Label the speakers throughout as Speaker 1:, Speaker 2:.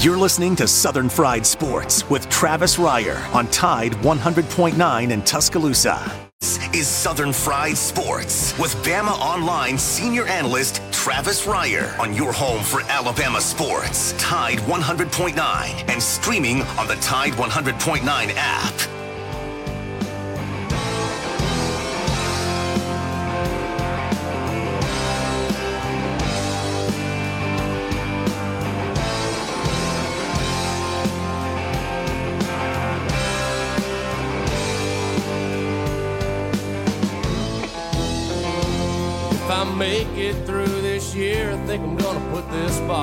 Speaker 1: You're listening to Southern Fried Sports with Travis Reier on Tide 100.9 in Tuscaloosa. This is Southern Fried Sports with Bama Online senior analyst Travis Reier on your home for Alabama sports. Tide 100.9 and streaming on the Tide 100.9 app.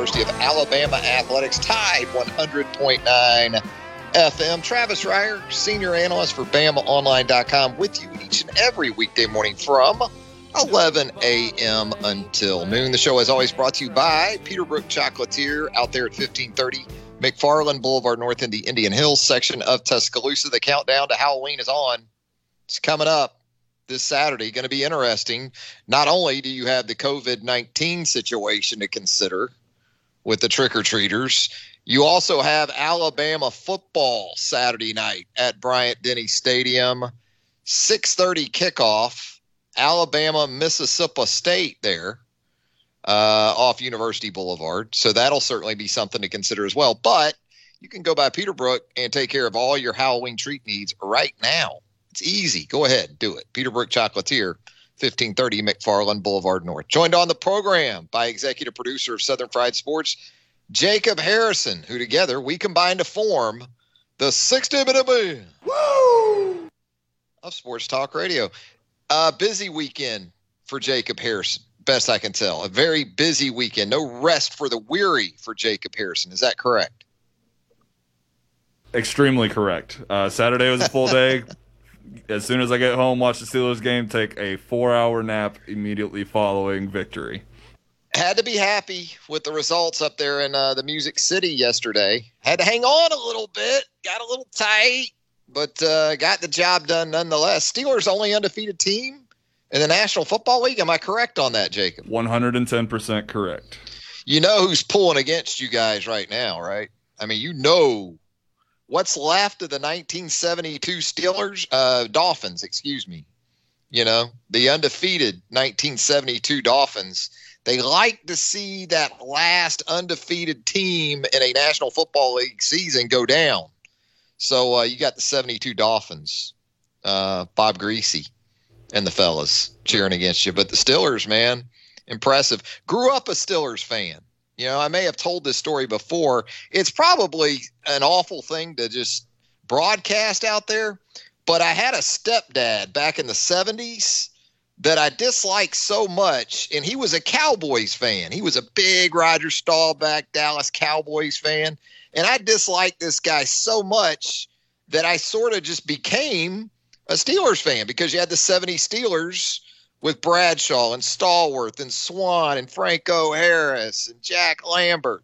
Speaker 2: University of Alabama Athletics, Tide 100.9 FM. Travis Reier, senior analyst for BamaOnline.com, with you each and every weekday morning from 11 a.m. until noon. The show, as always, brought to you by Peterbrooke Chocolatier out there at 1530 McFarland Boulevard, north in the Indian Hills section of Tuscaloosa. The countdown to Halloween is on. It's coming up this Saturday. Going to be interesting. Not only do you have the COVID 19 situation to consider, with the trick or treaters. You also have Alabama football Saturday night at Bryant Denny Stadium, 6:30 kickoff. Alabama Mississippi State there uh, off University Boulevard. So that'll certainly be something to consider as well. But you can go by Peterbrooke and take care of all your Halloween treat needs right now. It's easy. Go ahead, do it. Peterbrooke Chocolatier, 1530 McFarland Boulevard North. Joined on the program by executive producer of Southern Fried Sports, Jacob Harrison, who together we combine to form the 60 minute man Woo! of Sports Talk Radio. A busy weekend for Jacob Harrison, best I can tell. A very busy weekend. No rest for the weary for Jacob Harrison. Is that correct?
Speaker 3: Extremely correct. Uh, Saturday was a full day. as soon as I get home, watch the Steelers game, take a four hour nap immediately following victory.
Speaker 2: Had to be happy with the results up there in uh, the Music City yesterday. Had to hang on a little bit, got a little tight, but uh, got the job done nonetheless. Steelers only undefeated team in the National Football League. Am I correct on that, Jacob?
Speaker 3: 110% correct.
Speaker 2: You know who's pulling against you guys right now, right? I mean, you know what's left of the 1972 Steelers, uh, Dolphins, excuse me. You know, the undefeated 1972 Dolphins. They like to see that last undefeated team in a National Football League season go down. So uh, you got the 72 Dolphins, uh, Bob Griese, and the fellas cheering against you. But the Steelers, man, impressive. Grew up a Steelers fan. You know, I may have told this story before. It's probably an awful thing to just broadcast out there, but I had a stepdad back in the 70s that I disliked so much, and he was a Cowboys fan. He was a big Roger Staubach Dallas Cowboys fan, and I disliked this guy so much that I sort of just became a Steelers fan because you had the 70 Steelers with Bradshaw and Stallworth and Swann and Franco Harris and Jack Lambert,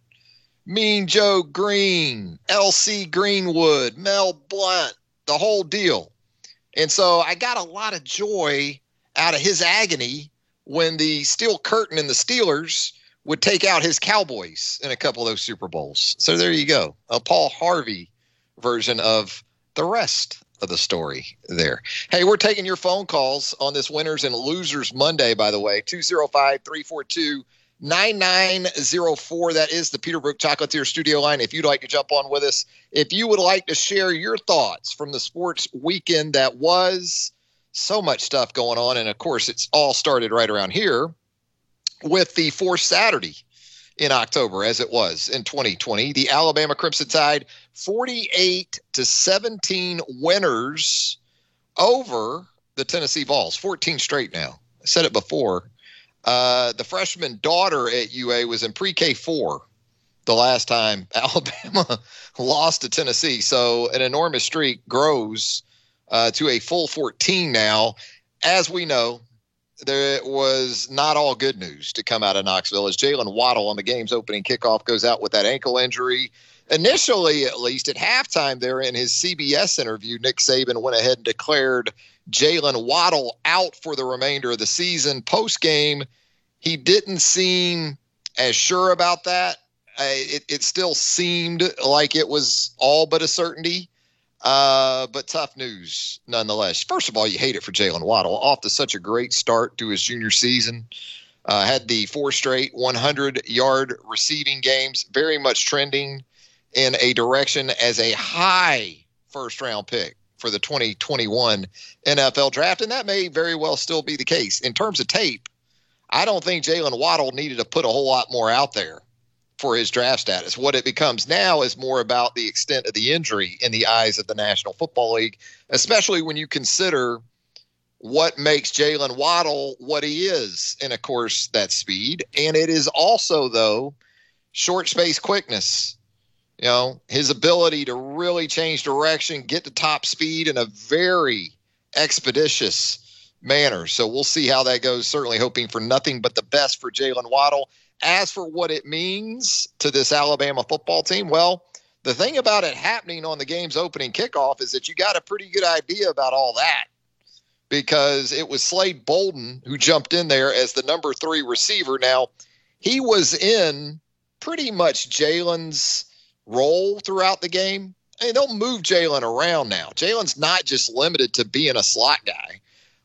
Speaker 2: Mean Joe Greene, L.C. Greenwood, Mel Blount, the whole deal. And so I got a lot of joy out of his agony when the steel curtain and the Steelers would take out his Cowboys in a couple of those Super Bowls. So there you go, a Paul Harvey version of the rest of the story there. Hey, we're taking your phone calls on this Winners and Losers Monday, by the way, 205 342 9904. That is the Peterbrooke Chocolatier studio line. If you'd like to jump on with us, if you would like to share your thoughts from the sports weekend that was, so much stuff going on. And of course, it's all started right around here with the fourth Saturday in October, as it was in 2020. The Alabama Crimson Tide, 48 to 17 winners over the Tennessee Vols, 14 straight now. I said it before. Uh, the freshman daughter at UA was in pre-K four the last time Alabama lost to Tennessee. So an enormous streak grows uh, to a full 14 now. As we know, there was not all good news to come out of Knoxville as Jaylen Waddle on the game's opening kickoff goes out with that ankle injury. Initially, at least at halftime, there in his CBS interview, Nick Saban went ahead and declared Jaylen Waddle out for the remainder of the season. Post game, he didn't seem as sure about that. Uh, it, it still seemed like it was all but a certainty. Uh, but tough news nonetheless. First of all, you hate it for Jaylen Waddle. Off to such a great start to his junior season. Uh, had the four straight 100 yard receiving games, very much trending in a direction as a high first round pick for the 2021 NFL draft. And that may very well still be the case. In terms of tape, I don't think Jaylen Waddle needed to put a whole lot more out there for his draft status. What it becomes now is more about the extent of the injury in the eyes of the National Football League, especially when you consider what makes Jaylen Waddle what he is. And of course, that speed. And it is also, though, short space quickness. You know, his ability to really change direction, get to top speed in a very expeditious manner. So we'll see how that goes. Certainly hoping for nothing but the best for Jaylen Waddle. As for what it means to this Alabama football team, well, the thing about it happening on the game's opening kickoff is that you got a pretty good idea about all that because it was Slade Bolden who jumped in there as the number three receiver. Now, he was in pretty much Jaylen's role throughout the game. I mean, they'll move Jaylen around now. Jaylen's not just limited to being a slot guy.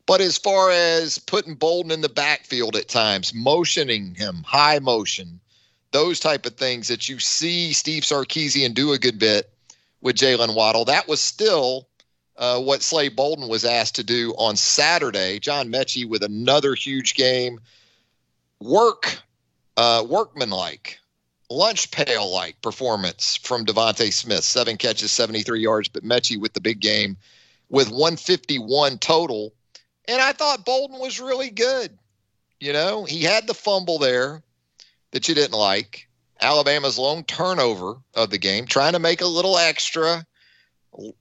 Speaker 2: But as far as putting Bolden in the backfield at times, motioning him, high motion, those type of things that you see Steve Sarkisian do a good bit with Jaylen Waddle, that was still uh, what Slade Bolden was asked to do on Saturday. John Metchie with another huge game. Work, uh, workmanlike, lunch pail like performance from DeVonta Smith. Seven catches, 73 yards, but Metchie with the big game with 151 total and I thought Bolden was really good. You know, he had the fumble there that you didn't like. Alabama's lone turnover of the game, trying to make a little extra,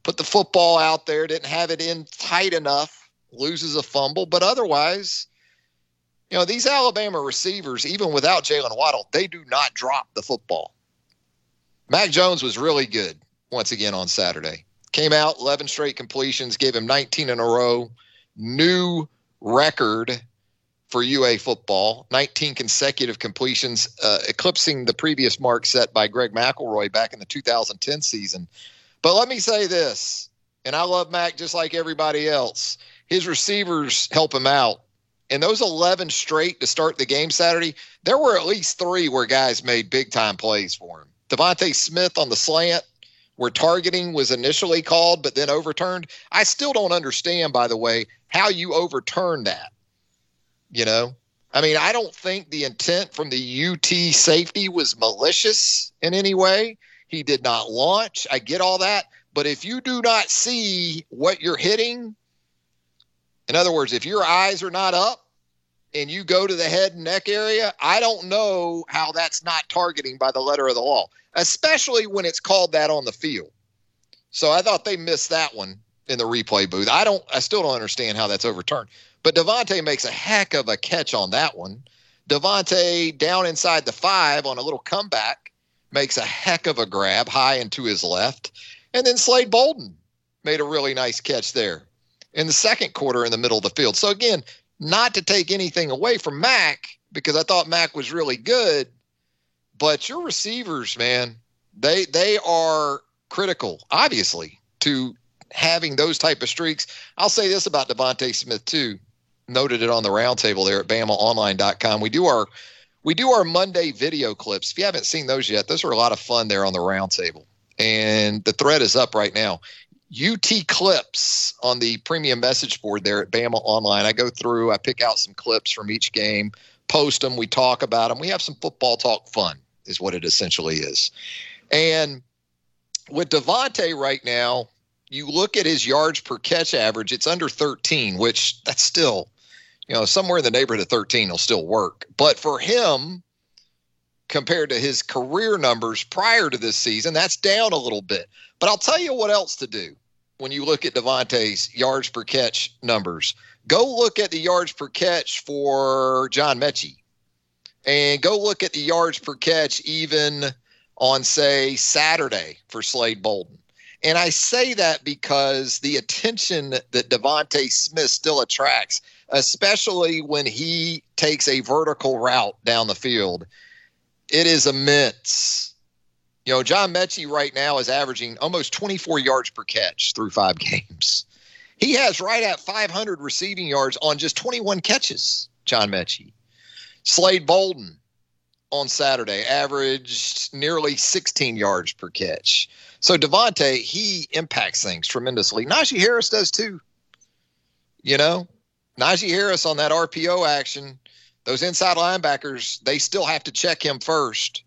Speaker 2: put the football out there, didn't have it in tight enough, loses a fumble. But otherwise, you know, these Alabama receivers, even without Jaylen Waddle, they do not drop the football. Mac Jones was really good once again on Saturday. Came out 11 straight completions, gave him 19 in a row new record for UA football 19 consecutive completions, uh, eclipsing the previous mark set by Greg McElroy back in the 2010 season. But let me say this, and I love Mac just like everybody else. His receivers help him out. And those 11 straight to start the game Saturday, there were at least three where guys made big time plays for him. DeVonta Smith on the slant, where targeting was initially called but then overturned. I still don't understand, by the way, how you overturn that. You know, I mean, I don't think the intent from the UT safety was malicious in any way. He did not launch. I get all that. But if you do not see what you're hitting, in other words, if your eyes are not up and you go to the head and neck area, I don't know how that's not targeting by the letter of the law, especially when it's called that on the field. So I thought they missed that one in the replay booth. I don't. I still don't understand how that's overturned. But DeVonta makes a heck of a catch on that one. DeVonta down inside the five on a little comeback makes a heck of a grab high into his left, and then Slade Bolden made a really nice catch there in the second quarter in the middle of the field. So again, not to take anything away from Mac because I thought Mac was really good, but your receivers, man, they they are critical, obviously, to having those type of streaks. I'll say this about DeVonta Smith too. Noted it on the roundtable there at BamaOnline.com. We do our we do our Monday video clips. If you haven't seen those yet, those are a lot of fun there on the roundtable. And the thread is up right now. UT clips on the premium message board there at Bama Online. I go through, I pick out some clips from each game, post them, we talk about them. We have some football talk fun, is what it essentially is. And with DeVonta right now, you look at his yards per catch average, it's under 13, which that's still, you know, somewhere in the neighborhood of 13 will still work. But for him, compared to his career numbers prior to this season, that's down a little bit. But I'll tell you what else to do when you look at DeVonta's yards per catch numbers. Go look at the yards per catch for John Metchie and go look at the yards per catch even on, say, Saturday for Slade Bolden. And I say that because the attention that DeVonta Smith still attracts, especially when he takes a vertical route down the field, it is immense. You know, John Metchie right now is averaging almost 24 yards per catch through five games. He has right at 500 receiving yards on just 21 catches, John Metchie. Slade Bolden on Saturday averaged nearly 16 yards per catch. So DeVonta, he impacts things tremendously. Najee Harris does too. You know, Najee Harris on that RPO action, those inside linebackers, they still have to check him first.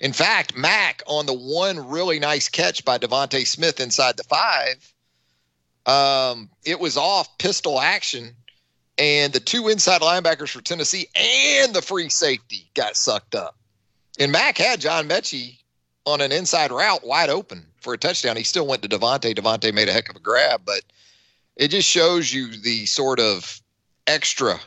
Speaker 2: In fact, Mac on the one really nice catch by DeVonta Smith inside the five, um, it was off pistol action, and the two inside linebackers for Tennessee and the free safety got sucked up. And Mac had John Metchie on an inside route wide open for a touchdown. He still went to DeVonta. DeVonta made a heck of a grab, but it just shows you the sort of extra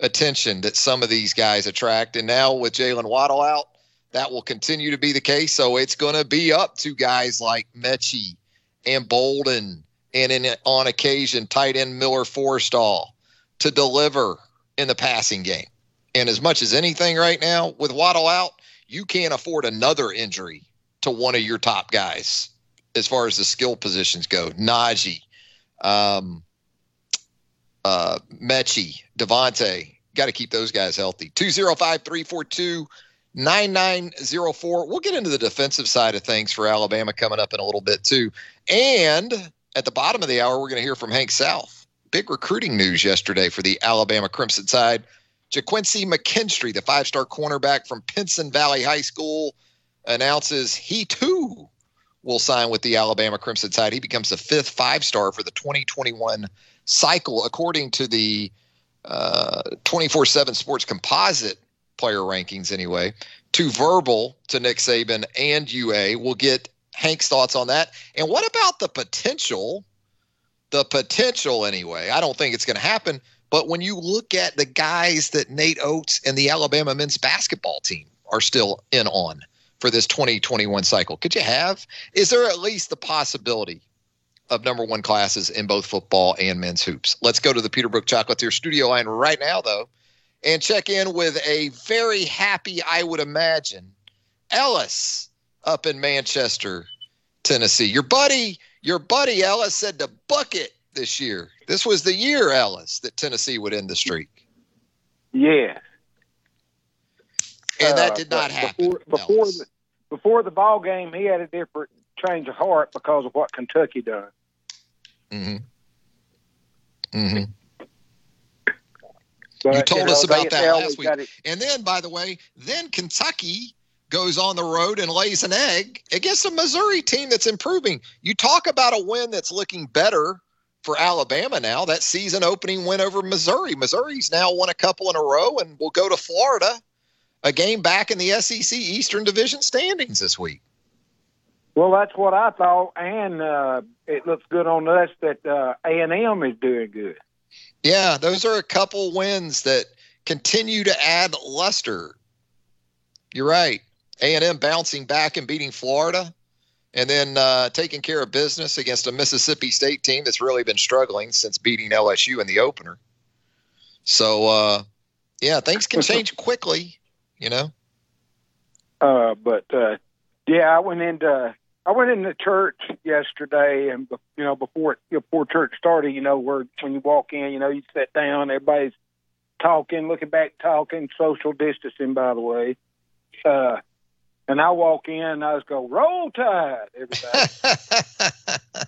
Speaker 2: attention that some of these guys attract. And now with Jaylen Waddle out, that will continue to be the case. So it's going to be up to guys like Metchie and Bolden and in, on occasion tight end Miller Forristall to deliver in the passing game. And as much as anything right now with Waddle out, you can't afford another injury to one of your top guys as far as the skill positions go. Najee, um, uh, Metchie, DeVonta, got to keep those guys healthy. 205 342 9904. We'll get into the defensive side of things for Alabama coming up in a little bit, too. And at the bottom of the hour, we're going to hear from Hank South. Big recruiting news yesterday for the Alabama Crimson Tide. Ga'Quincy McKinstry, the five star cornerback from Pinson Valley High School, announces he too will sign with the Alabama Crimson Tide. He becomes the fifth five star for the 2021 cycle, according to the uh, 24 7 Sports Composite player rankings, anyway. to verbal to Nick Saban and UA. We'll get Hank's thoughts on that. And what about the potential? The potential, anyway. I don't think it's going to happen. But when you look at the guys that Nate Oats and the Alabama men's basketball team are still in on, for this 2021 cycle? Could you have? Is there at least the possibility of number one classes in both football and men's hoops? Let's go to the Peterbrooke Chocolatier studio line right now, though, and check in with a very happy, I would imagine, Ellis up in Manchester, Tennessee. Your buddy, your buddy Ellis said to bucket this year. This was the year, Ellis, that Tennessee would end the streak.
Speaker 4: Yeah,
Speaker 2: and that uh, did not happen.
Speaker 4: Before before the, before the ball game, he had a different change of heart because of what Kentucky done.
Speaker 2: Mm-hmm. Mm-hmm. But, you told you know, us about that last week. And then, by the way, then Kentucky goes on the road and lays an egg against a Missouri team that's improving. You talk about a win that's looking better for Alabama now. That season opening win over Missouri. Missouri's now won a couple in a row and will go to Florida a game back in the SEC Eastern Division standings this week.
Speaker 4: Well, that's what I thought, and uh, it looks good on us that uh, A and M is doing good.
Speaker 2: Yeah, those are a couple wins that continue to add luster. You're right. A and M bouncing back and beating Florida, and then uh, taking care of business against a Mississippi State team that's really been struggling since beating LSU in the opener. So, uh, yeah, things can change quickly you know.
Speaker 4: Uh, but uh, yeah, I went into I went into church yesterday, and you know before you know, before church started, you know where when you walk in, you know you sit down, everybody's talking, looking back, talking, social distancing, by the way. Uh, and I walk in, and I just go, "Roll Tide, everybody."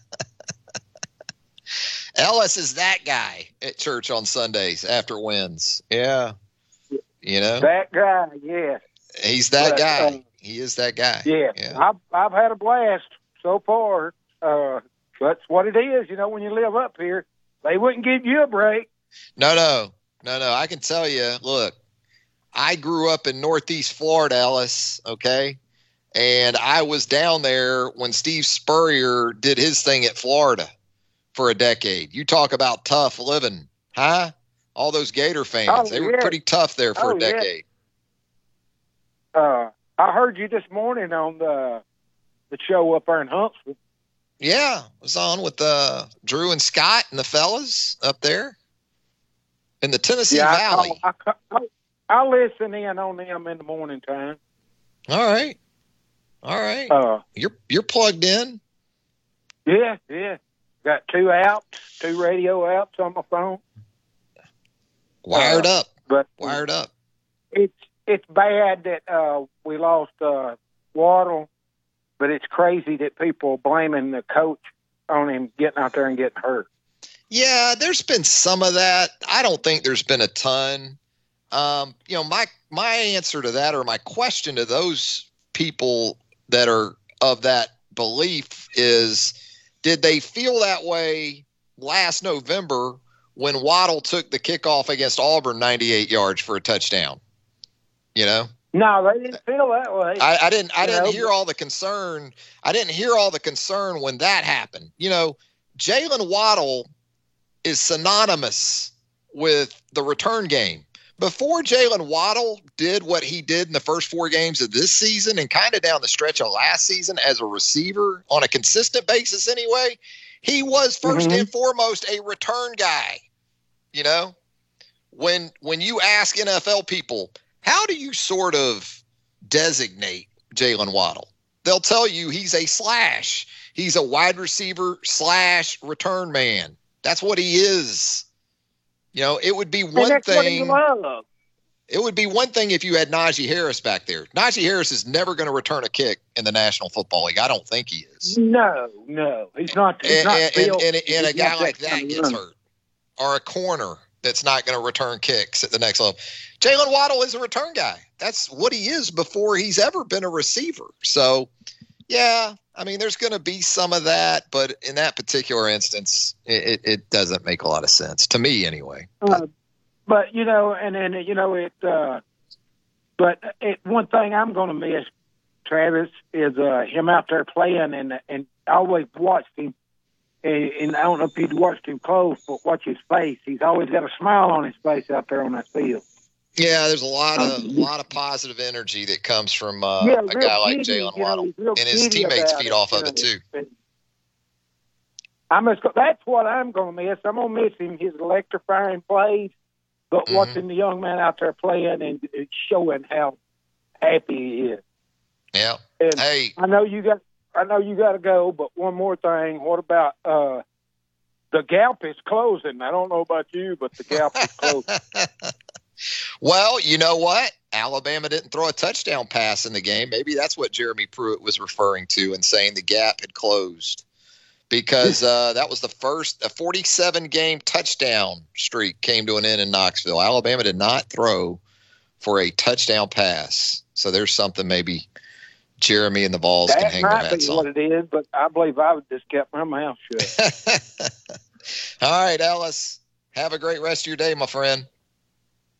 Speaker 2: Ellis is that guy at church on Sundays after wins. Yeah. You know
Speaker 4: that guy. Yes,
Speaker 2: he's that but, guy. Uh, he is that guy.
Speaker 4: Yeah, yeah. I've I've had a blast so far. Uh, that's what it is. You know, when you live up here, they wouldn't give you a break.
Speaker 2: No, no, no, no. I can tell you. Look, I grew up in Northeast Florida, Ellis. Okay, and I was down there when Steve Spurrier did his thing at Florida for a decade. You talk about tough living, huh? All those Gator fans,
Speaker 4: Oh,
Speaker 2: they were pretty tough there for
Speaker 4: Oh,
Speaker 2: a
Speaker 4: yeah.
Speaker 2: decade.
Speaker 4: Uh, I heard you this morning on the the show up there in Huntsville.
Speaker 2: Yeah, I was on with uh, Drew and Scott and the fellas up there in the Tennessee
Speaker 4: yeah,
Speaker 2: Valley.
Speaker 4: I, I, I, listen in on them in the morning time.
Speaker 2: All right, all right.
Speaker 4: Uh,
Speaker 2: You're you're plugged in.
Speaker 4: yeah, yeah. Got two apps, two radio apps on my phone.
Speaker 2: Wired
Speaker 4: Uh,
Speaker 2: up,
Speaker 4: But
Speaker 2: wired up.
Speaker 4: it's it's bad that uh, we lost uh, Waddle, but it's crazy that people are blaming the coach on him getting out there and getting hurt.
Speaker 2: Yeah, there's been some of that. I don't think there's been a ton. Um, you know, my my answer to that or my question to those people that are of that belief is did they feel that way last November when Waddle took the kickoff against Auburn 98 yards for a touchdown? You know?
Speaker 4: No, they didn't feel that way.
Speaker 2: I, I didn't I
Speaker 4: You
Speaker 2: didn't
Speaker 4: know,
Speaker 2: hear all the concern. I didn't hear all the concern when that happened. You know, Jaylen Waddle is synonymous with the return game. Before Jaylen Waddle did what he did in the first four games of this season and kind of down the stretch of last season as a receiver on a consistent basis anyway, he was 1st
Speaker 4: Mhm.
Speaker 2: and foremost a return guy. You know, when when you ask NFL people, how do you sort of designate Jaylen Waddle? They'll tell you he's a slash. He's a wide receiver slash return man. That's what he is. You know, it would be one thing. It would be one thing if you had Najee Harris back there. Najee Harris is never going to return a kick in the National Football League. I don't think he is.
Speaker 4: No, no, he's not. He's
Speaker 2: And,
Speaker 4: not
Speaker 2: and, and, and, a guy like that gets hurt, or a corner that's not going to return kicks at the next level. Jaylen Waddle is a return guy. That's what he is before he's ever been a receiver. So, yeah, I mean, there's going to be some of that, but in that particular instance, it, it, doesn't make a lot of sense to me, anyway.
Speaker 4: Uh, but you know, and then you know it. Uh, but it, one thing I'm going to miss, Travis, is uh, him out there playing, and and I always watched him. And, and I don't know if you'd watched him close, but watch his face. He's always got a smile on his face out there on that field.
Speaker 2: Yeah, there's a lot of
Speaker 4: Um,
Speaker 2: lot of positive energy that comes from uh,
Speaker 4: yeah,
Speaker 2: a guy like Jaylen
Speaker 4: you know,
Speaker 2: Waddle, and his teammates feed off of it too.
Speaker 4: I'm just, that's what I'm going to miss. I'm going to miss him, his electrifying plays, but
Speaker 2: Mhm.
Speaker 4: watching the young man out there playing and, and showing how happy he is.
Speaker 2: Yeah.
Speaker 4: And
Speaker 2: Hey,
Speaker 4: I know you got, I know you got to go, but one more thing. What about uh, the gap is closing? I don't know about you, but the gap is closing.
Speaker 2: well, you know what? Alabama didn't throw a touchdown pass in the game. Maybe that's what Jeremy Pruitt was referring to and saying the gap had closed because uh, that was the first a 47 game touchdown streak came to an end in Knoxville. Alabama did not throw for a touchdown pass. So there's something maybe Jeremy and the Vols can
Speaker 4: that
Speaker 2: hang their
Speaker 4: might
Speaker 2: hats
Speaker 4: be
Speaker 2: on.
Speaker 4: what it is, but I believe I would just kept my mouth shut.
Speaker 2: All right, Ellis. Have a great rest of your day, my friend.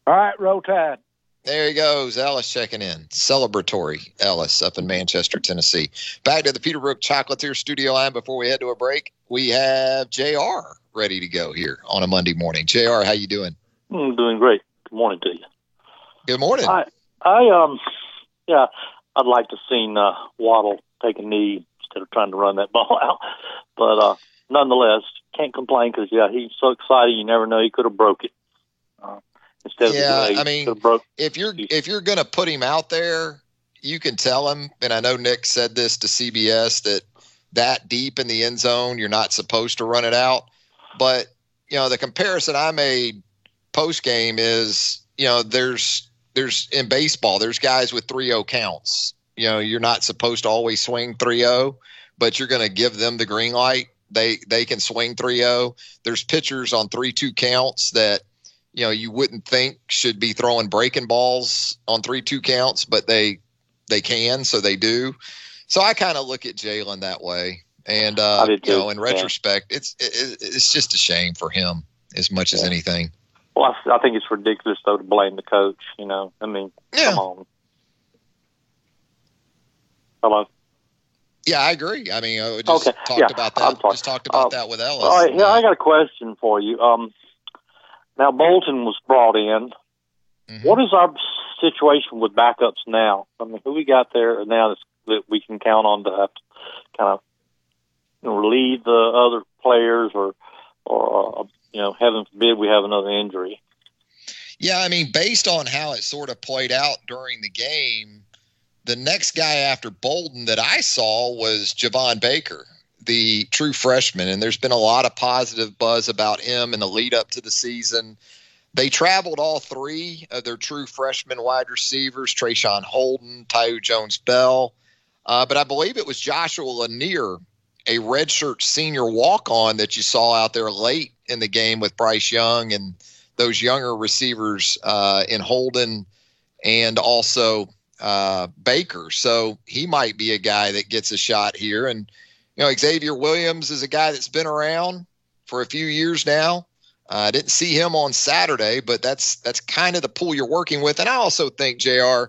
Speaker 4: All right, roll tide.
Speaker 2: There he goes. Ellis checking in. Celebratory Ellis up in Manchester, Tennessee. Back to the Peterbrooke Chocolatier studio line before we head to a break. We have JR ready to go here on a Monday morning. JR, how you doing?
Speaker 5: I'm doing great. Good morning to you.
Speaker 2: Good morning.
Speaker 5: I, I um, yeah, I'd like to seen uh, Waddle take a knee instead of trying to run that ball out, but uh, nonetheless, can't complain because yeah, he's so excited. You never know he could have broke it. Uh, instead of
Speaker 2: Yeah, I mean-
Speaker 5: broke.
Speaker 2: if you're if you're gonna put him out there, you can tell him. And I know Nick said this to CBS that that deep in the end zone, you're not supposed to run it out. But you know, the comparison I made post game is, you know, there's there's in baseball, there's guys with 3-0 counts. You know, you're not supposed to always swing 3-0, but you're going to give them the green light. They they can swing 3-0. There's pitchers on 3-2 counts that you know you wouldn't think should be throwing breaking balls on 3-2 counts, but they they can, so they do. So I kind of look at Jaylen that way. And uh, you know, in
Speaker 5: yeah.
Speaker 2: retrospect, it's it, it's just a shame for him as much as anything.
Speaker 5: Well, I, I think it's ridiculous though to blame the coach. You know, I mean,
Speaker 2: Yeah.
Speaker 5: come on. Hello.
Speaker 2: Yeah, I agree. I mean, I just
Speaker 5: Okay,
Speaker 2: talked
Speaker 5: yeah,
Speaker 2: about that. Just talked about
Speaker 5: Uh,
Speaker 2: that with Ellis.
Speaker 5: All right,
Speaker 2: Uh,
Speaker 5: I got a question for you. Um, now Bolden was brought in.
Speaker 2: mhm.
Speaker 5: What is our situation with backups now? I mean, who we got there now that's, that we can count on to have to kind of you know, relieve the other players, or, or uh, you know, heaven forbid we have another injury.
Speaker 2: Yeah, I mean, based on how it sort of played out during the game, the next guy after Bolden that I saw was Javon Baker, the true freshman. And there's been a lot of positive buzz about him in the lead up to the season. They traveled all three of their true freshman wide receivers, Traeshon Holden, Thaiu Jones Bell. Uh, but I believe it was Joshua Lanier, a redshirt senior walk on that you saw out there late in the game with Bryce Young and those younger receivers uh, in Holden and also uh, Baker. So he might be a guy that gets a shot here. And, you know, Xavier Williams is a guy that's been around for a few years now. Uh, I didn't see him on Saturday, but that's that's kind of the pool you're working with. And I also think Jr.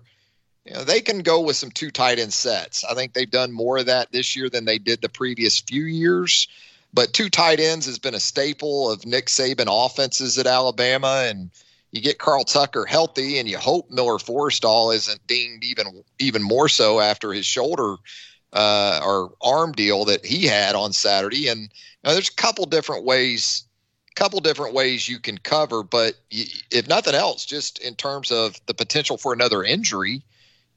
Speaker 2: You know, they can go with some two tight end sets. I think they've done more of that this year than they did the previous few years. But two tight ends has been a staple of Nick Saban offenses at Alabama, and you get Carl Tucker healthy, and you hope Miller Forristall isn't dinged even even more so after his shoulder uh, or arm deal that he had on Saturday. And you know, there's a couple different ways, couple different ways you can cover, but if nothing else, just in terms of the potential for another injury,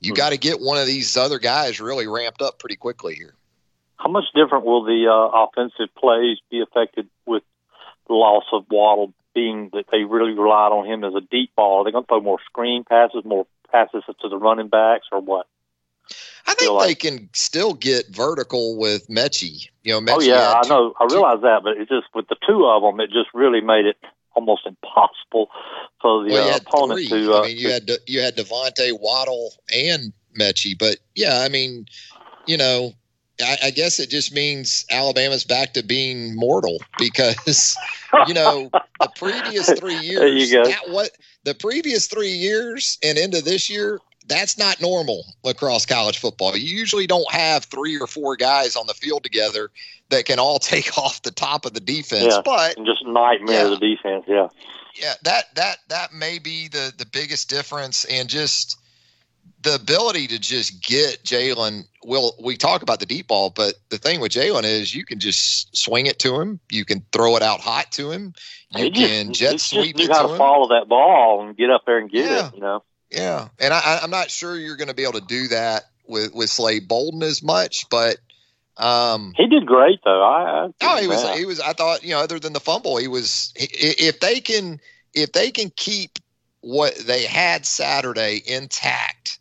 Speaker 2: you got to get one of these other guys really ramped up pretty quickly here.
Speaker 5: How much different will the uh, offensive plays be affected with the loss of Waddle, being that they really relied on him as a deep ball? Are they going to throw more screen passes, more passes to the running backs, or what?
Speaker 2: I think
Speaker 5: feel
Speaker 2: they can still get vertical with Metchie. You know, Metchie
Speaker 5: oh yeah, I know, I realize that, but it just with the two of them, it just really made it almost impossible for the
Speaker 2: well,
Speaker 5: uh, opponent
Speaker 2: three.
Speaker 5: to. Uh,
Speaker 2: I mean, you had De- you had DeVonta Waddle and Metchie, but yeah, I mean, you know, I, I guess it just means Alabama's back to being mortal because you know the previous three years.
Speaker 5: There you go.
Speaker 2: That what the previous three years and into this year. That's not normal across college football. You usually don't have three or four guys on the field together that can all take off the top of the defense.
Speaker 5: Yeah.
Speaker 2: But
Speaker 5: and just nightmare
Speaker 2: Yeah.
Speaker 5: the defense. Yeah.
Speaker 2: yeah, that that that may be the the biggest difference, and just the ability to just get Jaylen. Well, we talk about the deep ball, but the thing with Jaylen is you can just swing it to him. You can throw it out hot to him. You
Speaker 5: just,
Speaker 2: can jet
Speaker 5: just
Speaker 2: sweep
Speaker 5: knew
Speaker 2: it
Speaker 5: how
Speaker 2: to
Speaker 5: to follow that ball and get up there and get
Speaker 2: Yeah.
Speaker 5: it. You know.
Speaker 2: Yeah, and I- I'm not sure you're going to be able to do that with with Slade Bolden as much, but um,
Speaker 5: He did great though. I, I
Speaker 2: Oh, he was. He was. I thought you know, other than the fumble, he was. If they can, if they can keep what they had Saturday intact,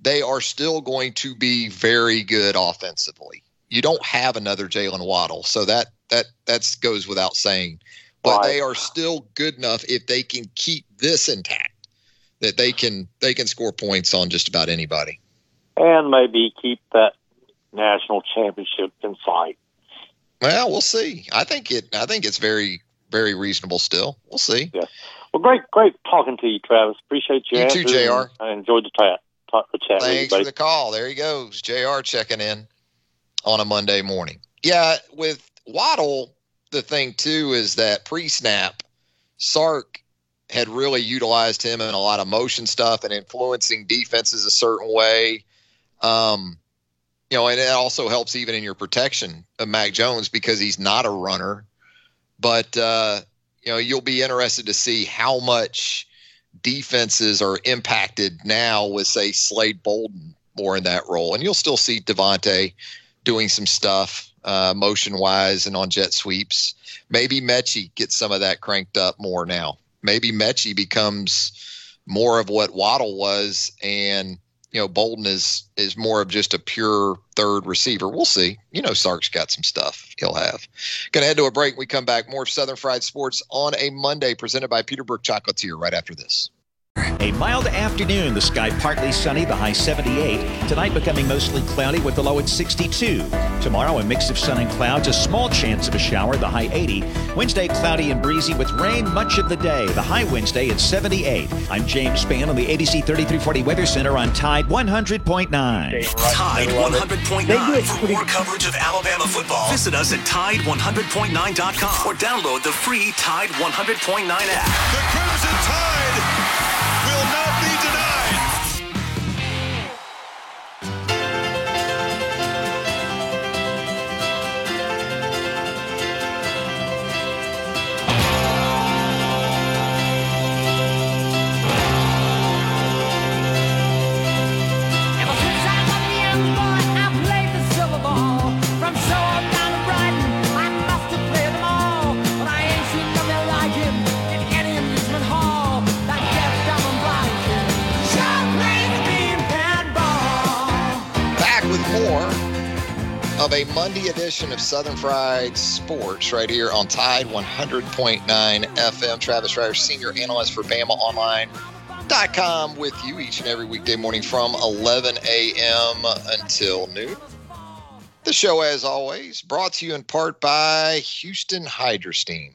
Speaker 2: they are still going to be very good offensively. You don't have another Jaylen Waddle, so that that that goes without saying. But
Speaker 5: Right.
Speaker 2: they are still good enough if they can keep this intact that they can they can score points on just about anybody.
Speaker 5: and maybe keep that national championship in sight.
Speaker 2: Well, we'll see. I think it. I think it's very very reasonable still. We'll see. Yeah.
Speaker 5: Well, great, great talking to you, Travis. Appreciate your
Speaker 2: You too, JR.
Speaker 5: I enjoyed the chat. Talk, the chat you,
Speaker 2: Thanks for the call. There he goes. JR checking in on a Monday morning. Yeah, with Waddle, the thing too is that pre snap, Sark had really utilized him in a lot of motion stuff and influencing defenses a certain way. Um, you know, and it also helps even in your protection of Mac Jones because he's not a runner. But uh, you know, you'll be interested to see how much defenses are impacted now with say Slade Bolden more in that role, and you'll still see DeVonta doing some stuff uh, motion wise and on jet sweeps. Maybe Metchie gets some of that cranked up more now. Maybe Metchie becomes more of what Waddle was, and you know Bolden is is more of just a pure third receiver. We'll see. You know Sark's got some stuff he'll have. Gonna head to a break. We come back more Southern Fried Sports on a Monday, presented by Peterbrooke Chocolatier. Right after this.
Speaker 6: A mild afternoon, the sky partly sunny, the high 78. Tonight becoming mostly cloudy with the low at 62. Tomorrow, a mix of sun and clouds, a small chance of a shower, the high 80. Wednesday, cloudy and breezy with rain much of the day, the high Wednesday at 78. I'm James Spann on the ABC 3340 Weather Center on Tide 100.9.
Speaker 1: Tide 100.9 for more coverage of Alabama football. Visit us at Tide100.9.com or download the free Tide 100.9 app.
Speaker 7: The Crimson Tide
Speaker 2: edition of Southern Fried Sports right here on Tide 100.9 FM. Travis Reier, senior analyst for BamaOnline.com with you each and every weekday morning from 11 a.m. until noon. The show, as always, brought to you in part by Houston Hydrosteam.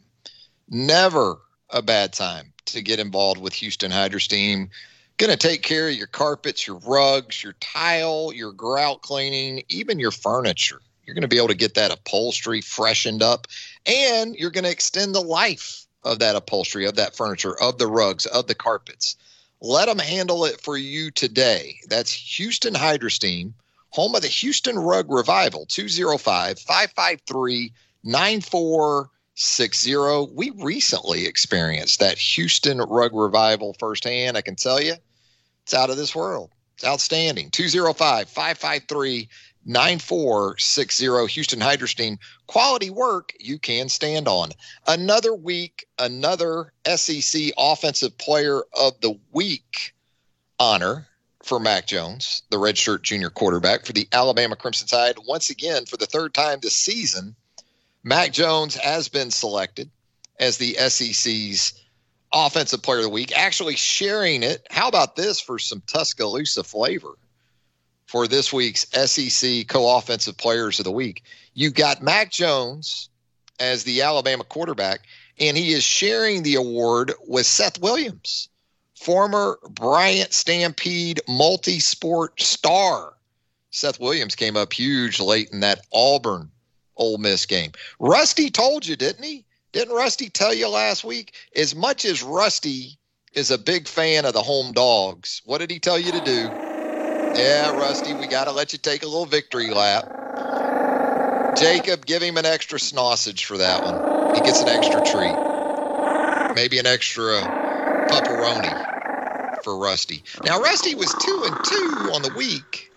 Speaker 2: Never a bad time to get involved with Houston Hydrosteam. Going to take care of your carpets, your rugs, your tile, your grout cleaning, even your furniture. You're going to be able to get that upholstery freshened up, and you're going to extend the life of that upholstery, of that furniture, of the rugs, of the carpets. Let them handle it for you today. That's Houston Hydrosteam, home of the Houston Rug Revival, 205 553 9460. We recently experienced that Houston Rug Revival firsthand. I can tell you, it's out of this world. It's outstanding. 205 553 9460. Houston Hydrosteam. Quality work you can stand on. Another week, another SEC Offensive Player of the Week honor for Mac Jones, the redshirt junior quarterback for the Alabama Crimson Tide. Once again, for the third time this season, Mac Jones has been selected as the SEC's Offensive Player of the Week, actually sharing it. How about this for some Tuscaloosa flavor for this week's SEC co offensive players of the week? You've got Mac Jones as the Alabama quarterback, and he is sharing the award with Seth Williams, former Bryant Stampede multi sport star. Seth Williams came up huge late in that Auburn Ole Miss game. Rusty told you, didn't he? Didn't Rusty tell you last week? As much as Rusty is a big fan of the home dogs, what did he tell you to do? Yeah, Rusty, we got to let you take a little victory lap. Jacob, give him an extra sausage for that one. He gets an extra treat. Maybe an extra pepperoni for Rusty. Now, Rusty was two and two on the week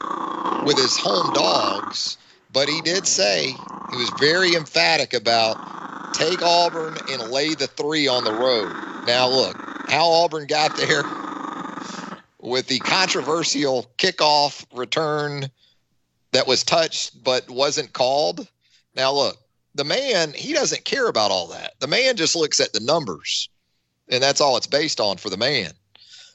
Speaker 2: with his home dogs, but he did say he was very emphatic about take Auburn and lay the three on the road. Now, look, how Auburn got there with the controversial kickoff return that was touched but wasn't called. Now, look, the man, he doesn't care about all that. The man just looks at the numbers, and that's all it's based on for the man.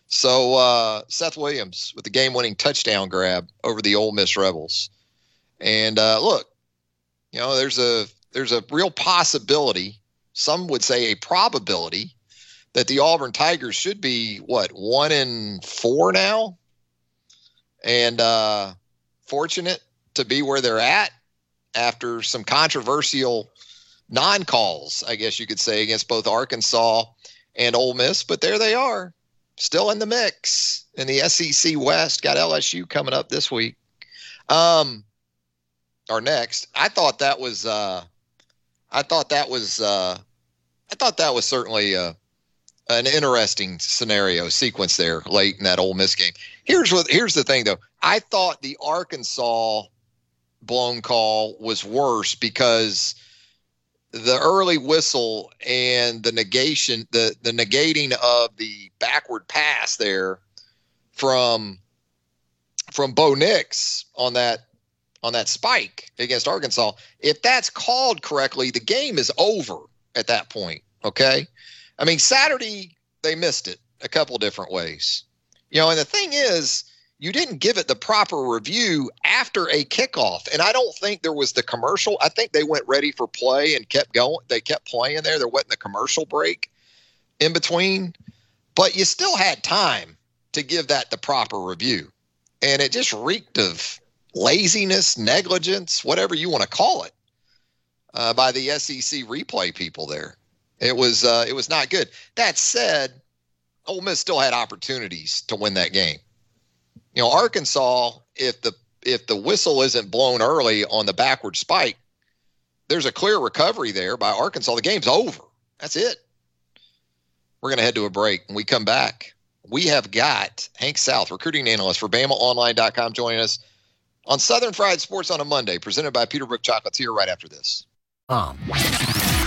Speaker 2: So, uh, Seth Williams with the game winning touchdown grab over the Ole Miss Rebels. And uh, look, you know, there's a there's a real possibility, some would say a probability, that the Auburn Tigers should be what one in four now, and uh, fortunate to be where they're at after some controversial non-calls, I guess you could say, against both Arkansas and Ole Miss. But there they are, still in the mix in the SEC West. Got LSU coming up this week. Um, or next. I thought that was. Uh, I thought that was. Uh, I thought that was certainly. Uh, an interesting scenario sequence there late in that Ole Miss game. Here's what here's the thing though. I thought the Arkansas blown call was worse because the early whistle and the negation the the negating of the backward pass there from from Bo Nix on that on that spike against Arkansas. If that's called correctly, the game is over at that point. Okay. I mean, Saturday they missed it a couple different ways. You know, and the thing is, you didn't give it the proper review after a kickoff. And I don't think there was the commercial. I think they went ready for play and kept going. They kept playing there. There wasn't the commercial break in between, but you still had time to give that the proper review. And it just reeked of laziness, negligence, whatever you want to call it, uh, by the SEC replay people there. It was uh, it was not good. That said, Ole Miss still had opportunities to win that game. You know, Arkansas, if the if the whistle isn't blown early on the backward spike, there's a clear recovery there by Arkansas. The game's over. That's it. We're going to head to a break. When we come back, we have got Hank South, recruiting analyst for BamaOnline.com, joining us on Southern Fried Sports on a Monday, presented by Peterbrooke Chocolates here right after this.
Speaker 1: Um.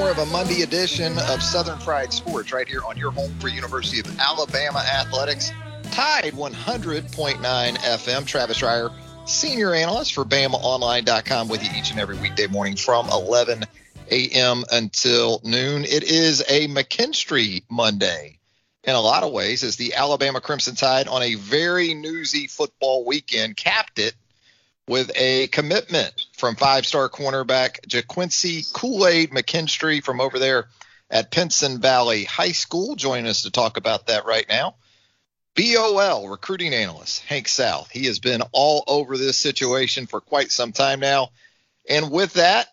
Speaker 2: More of a Monday edition of Southern Fried Sports right here on your home for University of Alabama Athletics. Tide 100.9 FM. Travis Reier, senior analyst for BamaOnline.com with you each and every weekday morning from 11 a.m. until noon. It is a McKinstry Monday in a lot of ways as the Alabama Crimson Tide on a very newsy football weekend capped it with a commitment from five-star cornerback Ga'Quincy Kool-Aid McKinstry from over there at Pinson Valley High School. Joining us to talk about that right now. BOL recruiting analyst Hank South. He has been all over this situation for quite some time now. And with that,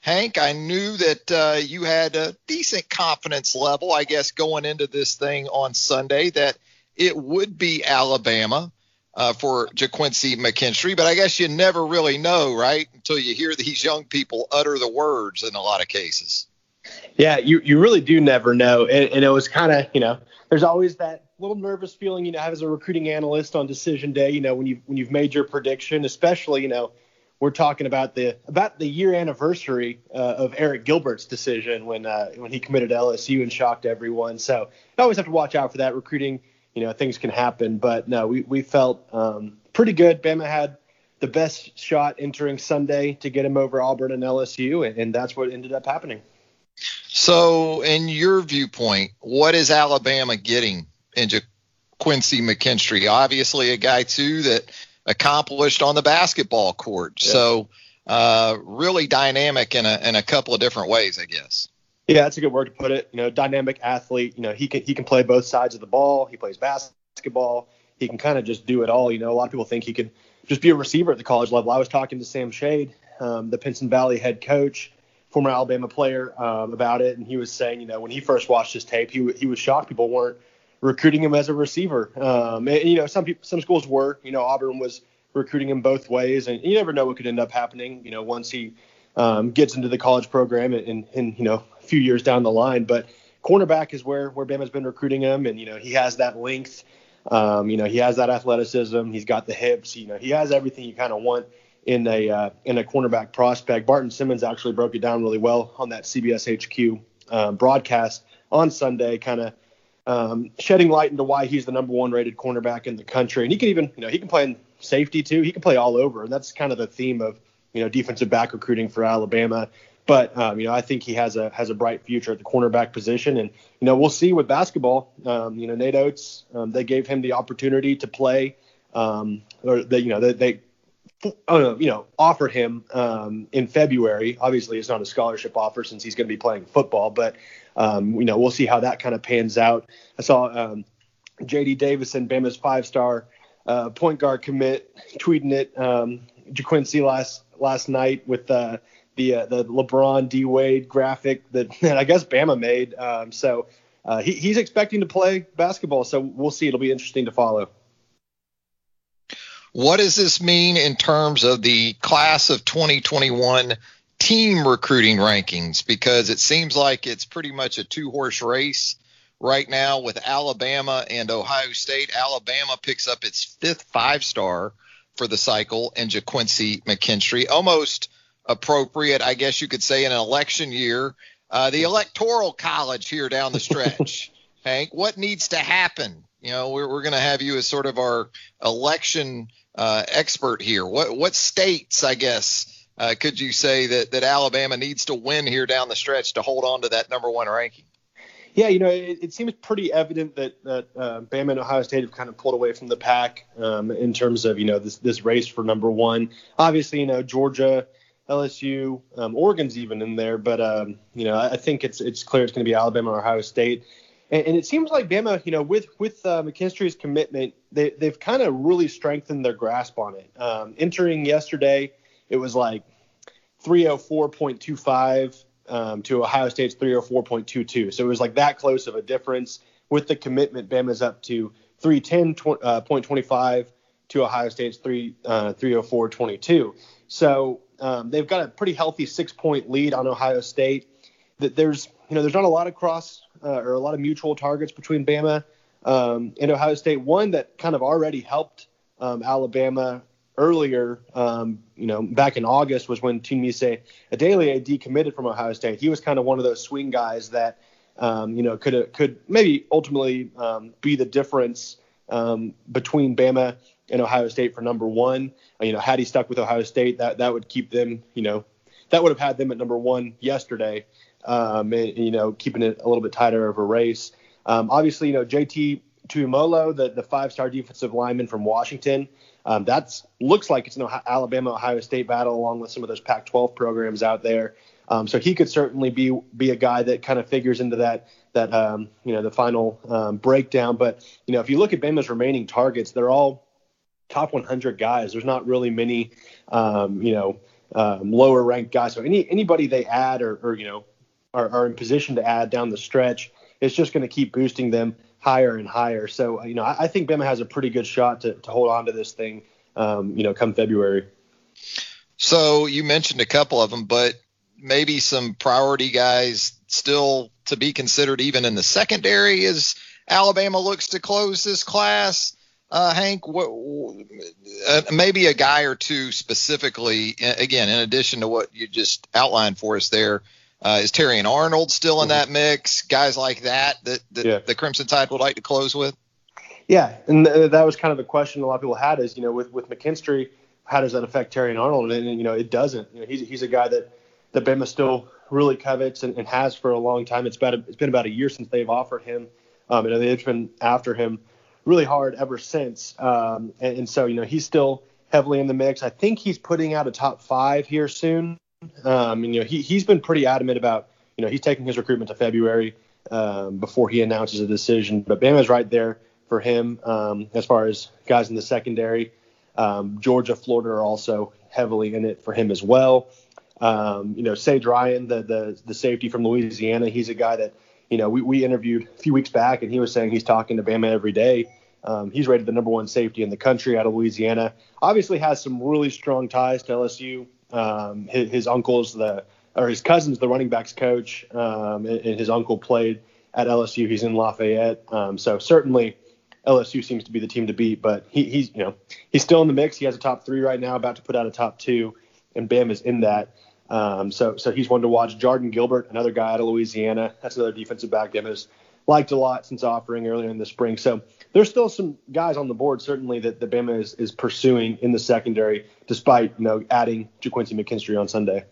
Speaker 2: Hank, I knew that uh, you had a decent confidence level, I guess, going into this thing on Sunday that it would be Alabama uh, for Ga'Quincy McKinstry. But I guess you never really know, right, until you hear these young people utter the words in a lot of cases.
Speaker 8: Yeah, you, you really do never know. And, and it was kind of, you know, there's always that little nervous feeling, you know, have as a recruiting analyst on decision day, you know, when you when you've made your prediction, especially, you know, we're talking about the about the year anniversary uh, of Arik Gilbert's decision when uh, when he committed LSU and shocked everyone. So you always have to watch out for that recruiting. You know, things can happen, but no, we we felt um, pretty good. Bama had the best shot entering Sunday to get him over Auburn and LSU, and, and that's what ended up happening.
Speaker 2: So, in your viewpoint, what is Alabama getting in Quincy McKinstry? Obviously, a guy too that accomplished on the basketball court.
Speaker 8: Yeah.
Speaker 2: So, uh, really dynamic in a in a couple of different ways, I guess.
Speaker 8: Yeah, that's a good word to put it. You know, dynamic athlete. You know, he can he can play both sides of the ball. He plays basketball. He can kind of just do it all. You know, a lot of people think he could just be a receiver at the college level. I was talking to Sam Shade, um, the Pinson Valley head coach, former Alabama player, um, about it, and he was saying, you know, when he first watched his tape, he he was shocked people weren't recruiting him as a receiver. Um, and, you know, some people, some schools were. You know, Auburn was recruiting him both ways, and you never know what could end up happening. You know, once he um, gets into the college program and, and, and you know few years down the line. But cornerback is where where Bama's been recruiting him, and you know he has that length. Um, you know he has that athleticism. He's got the hips. You know he has everything you kind of want in a uh, in a cornerback prospect. Barton Simmons actually broke it down really well on that CBS HQ um, broadcast on Sunday, kind of um, shedding light into why he's the number one rated cornerback in the country. And he can even, you know, he can play in safety too. He can play all over, and that's kind of the theme of, you know, defensive back recruiting for Alabama. But um, you know, I think he has a has a bright future at the cornerback position, and you know, we'll see with basketball. Um, you know, Nate Oats, um, they gave him the opportunity to play, um, or they, you know, they, they uh, you know, offered him um, in February. Obviously, it's not a scholarship offer since he's going to be playing football, but um, you know, we'll see how that kind of pans out. I saw um, J.D. Davison, Bama's five-star uh, point guard commit, tweeting it. Um, Ga'Quincy last last night with uh, the uh, the LeBron D Wade graphic that, that I guess Bama made. Um, so uh, he, he's expecting to play basketball. So we'll see. It'll be interesting to follow.
Speaker 2: What does this mean in terms of the class of 2021 team recruiting rankings? Because it seems like it's pretty much a two horse race right now with Alabama and Ohio State. Alabama picks up its fifth five star for the cycle and Ga'Quincy McKinstry. Almost appropriate, I guess you could say, in an election year. Uh, the electoral college here down the stretch. Hank, what needs to happen? You know, we're, we're going to have you as sort of our election uh, expert here. What what states, I guess, uh, could you say that that Alabama needs to win here down the stretch to hold on to that number one ranking?
Speaker 8: Yeah, you know, it, it seems pretty evident that that uh, Bama and Ohio State have kind of pulled away from the pack um, in terms of you know this this race for number one. Obviously, you know Georgia, LSU, um, Oregon's even in there, but um, you know I think it's it's clear it's going to be Alabama or Ohio State. And, and, it seems like Bama, you know, with with uh, McKinstry's commitment, they they've kind of really strengthened their grasp on it. Um, entering yesterday, it was like 304.25 um, to Ohio State's 304.22. So it was like that close of a difference. With the commitment, Bama's up to 310.25 uh, to Ohio State's 3 uh, 304.22. So um, they've got a pretty healthy six point lead on Ohio State. That there's you know there's not a lot of cross uh, or a lot of mutual targets between Bama um, and Ohio State. One that kind of already helped um, Alabama earlier, um, you know, back in August was when Tunmise Adeleye decommitted from Ohio State. He was kind of one of those swing guys that, um, you know, could could maybe ultimately um, be the difference between Bama and Ohio State for number one. Uh, you know, had he stuck with Ohio State, that that would keep them, you know, that would have had them at number one yesterday. Um, and, you know, keeping it a little bit tighter of a race. Um, obviously, you know, JT Tuimoloau, the, the five-star defensive lineman from Washington, um, that looks like it's an Alabama Ohio State battle along with some of those Pac-12 programs out there. Um, so he could certainly be be a guy that kind of figures into that that um, you know the final um, breakdown. But you know if you look at Bama's remaining targets, they're all top 100 guys. There's not really many um, you know um, lower ranked guys. So any anybody they add or, or you know are, are in position to add down the stretch, it's just going to keep boosting them higher and higher. So, you know, I, I, think Bama has a pretty good shot to, to hold on to this thing, um, you know, come February.
Speaker 2: So you mentioned a couple of them, but maybe some priority guys still to be considered even in the secondary as Alabama looks to close this class. Uh, Hank, what, uh, maybe a guy or two specifically, again, in addition to what you just outlined for us there, uh, is Terrion Arnold still in that mix? Guys like that that, that yeah. the Crimson Tide would like to close with?
Speaker 8: Yeah, and th- that was kind of the question a lot of people had is, you know, with, with McKinstry, how does that affect Terrion Arnold? And, and, you know, it doesn't. You know, he's, he's a guy that, that Bama still really covets and, and has for a long time. It's, about a, it's been about a year since they've offered him. Um, and they've been after him really hard ever since. Um, and, and so, you know, he's still heavily in the mix. I think he's putting out a top five here soon. Um, and, you know, he, he's been pretty adamant about, you know, he's taking his recruitment to February um, before he announces a decision. But Bama's right there for him um, as far as guys in the secondary. Um, Georgia, Florida are also heavily in it for him as well. Um, you know, Sage Ryan, the, the the safety from Louisiana, he's a guy that you know we, we interviewed a few weeks back, and he was saying he's talking to Bama every day. Um, he's rated the number one safety in the country out of Louisiana. Obviously, has some really strong ties to LSU. Um, his, his, uncle's the or his cousin's the running backs coach, um, and, and, his uncle played at LSU. He's in Lafayette, um, so certainly LSU seems to be the team to beat. But he, he's you know he's still in the mix. He has a top three right now, about to put out a top two, and Bam is in that. Um, so so he's one to watch. Jordan Gilbert, another guy out of Louisiana. That's another defensive back Bam has liked a lot since offering earlier in the spring. So there's still some guys on the board certainly that the Bama is, is pursuing in the secondary, despite you know adding Ga'Quincy McKinstry on Sunday.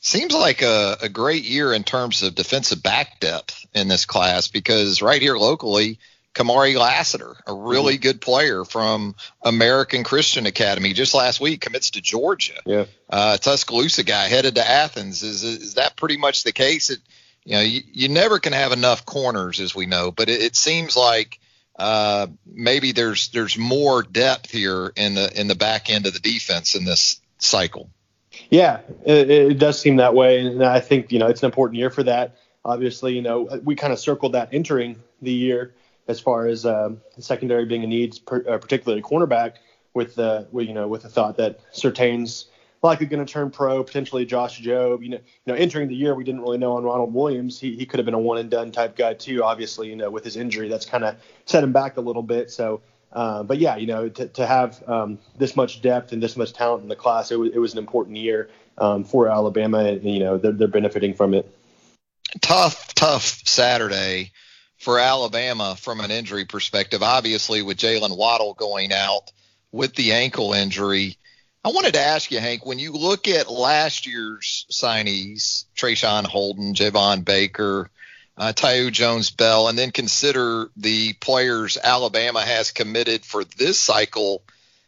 Speaker 2: Seems like a, a great year in terms of defensive back depth in this class because right here locally, Kamari Lassiter, a really mm-hmm. good player from American Christian Academy, just last week commits to Georgia.
Speaker 8: Yeah.
Speaker 2: Uh, Tuscaloosa guy headed to Athens. Is is that pretty much the case? It, you know, you, you never can have enough corners, as we know, but it, it seems like uh, maybe there's there's more depth here in the in the back end of the defense in this cycle.
Speaker 8: Yeah, it, it does seem that way, and I think you know it's an important year for that. Obviously, you know we kind of circled that entering the year as far as uh, secondary being a need, per, uh, particularly cornerback. with the with, you know with the thought that Surtain's likely going to turn pro, potentially Josh Jobe. You know, you know, entering the year we didn't really know on Ronald Williams. He he could have been a one and done type guy too. Obviously, you know, with his injury, that's kind of set him back a little bit. So. Uh, but yeah, you know, to, to have um, this much depth and this much talent in the class, it was, it was an important year um, for Alabama, and you know they're, they're benefiting from it.
Speaker 2: Tough, tough Saturday for Alabama from an injury perspective. Obviously, with Jaylen Waddle going out with the ankle injury, I wanted to ask you, Hank, when you look at last year's signees, Traeshon Holden, Javon Baker, uh, Jones Bell, and then consider the players Alabama has committed for this cycle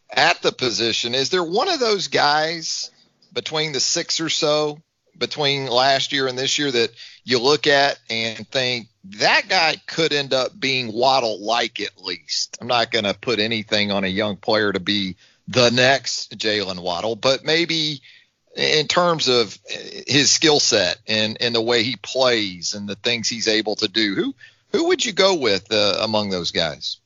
Speaker 2: at the position, is there one of those guys between the six or so between last year and this year that you look at and think that guy could end up being Waddle like at least? I'm not going to put anything on a young player to be the next Jaylen Waddle, but maybe in terms of his skill set and, and the way he plays and the things he's able to do, who who would you go with uh, among those guys?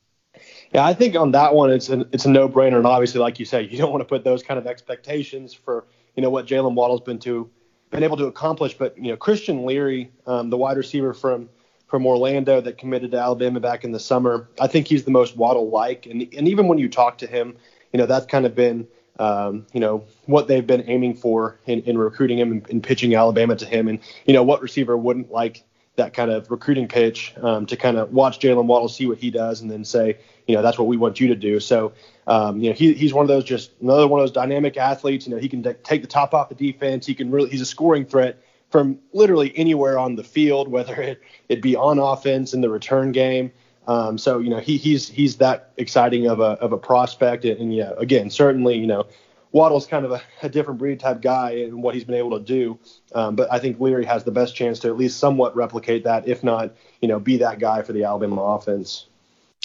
Speaker 8: Yeah, I think on that one it's an, it's a no-brainer, and obviously, like you say, you don't want to put those kind of expectations for you know what Jaylen Waddle's been to been able to accomplish. But you know, Christian Leary, um, the wide receiver from from Orlando that committed to Alabama back in the summer, I think he's the most Waddle-like, and and even when you talk to him, you know that's kind of been um, you know what they've been aiming for in, in recruiting him and, pitching Alabama to him, and you know what receiver wouldn't like that kind of recruiting pitch um, to kind of watch Jaylen Waddle see what he does and then say, you know, that's what we want you to do. So, um, you know, he, he's one of those just another one of those dynamic athletes. You know, he can t- take the top off the defense. He can really he's a scoring threat from literally anywhere on the field, whether it it be on offense in the return game. Um, so you know he he's he's that exciting of a of a prospect, and, and yeah, again, certainly you know Waddle's kind of a, a, different breed type guy and what he's been able to do. Um, but I think Leary has the best chance to at least somewhat replicate that, if not, you know, be that guy for the Alabama offense.